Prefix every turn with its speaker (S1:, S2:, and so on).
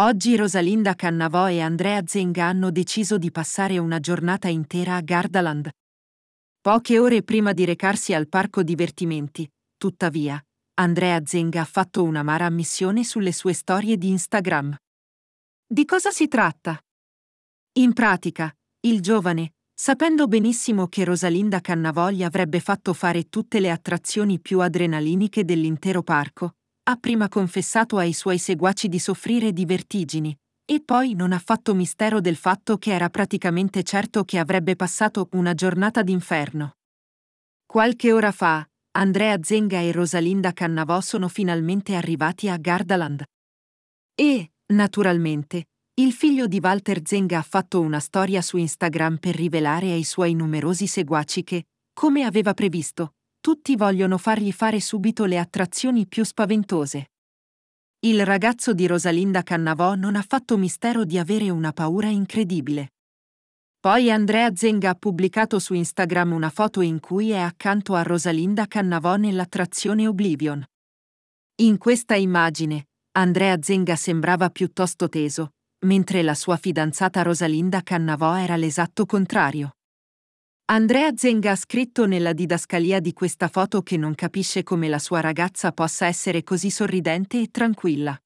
S1: Oggi Rosalinda Cannavò e Andrea Zenga hanno deciso di passare una giornata intera a Gardaland. Poche ore prima di recarsi al parco divertimenti, tuttavia, Andrea Zenga ha fatto un'amara ammissione sulle sue storie di Instagram. Di cosa si tratta? In pratica, il giovane, sapendo benissimo che Rosalinda Cannavò gli avrebbe fatto fare tutte le attrazioni più adrenaliniche dell'intero parco, ha prima confessato ai suoi seguaci di soffrire di vertigini, e poi non ha fatto mistero del fatto che era praticamente certo che avrebbe passato una giornata d'inferno. Qualche ora fa, Andrea Zenga e Rosalinda Cannavò sono finalmente arrivati a Gardaland. E, naturalmente, il figlio di Walter Zenga ha fatto una storia su Instagram per rivelare ai suoi numerosi seguaci che, come aveva previsto, tutti vogliono fargli fare subito le attrazioni più spaventose. Il ragazzo di Rosalinda Cannavò non ha fatto mistero di avere una paura incredibile. Poi Andrea Zenga ha pubblicato su Instagram una foto in cui è accanto a Rosalinda Cannavò nell'attrazione Oblivion. In questa immagine, Andrea Zenga sembrava piuttosto teso, mentre la sua fidanzata Rosalinda Cannavò era l'esatto contrario. Andrea Zenga ha scritto nella didascalia di questa foto che non capisce come la sua ragazza possa essere così sorridente e tranquilla.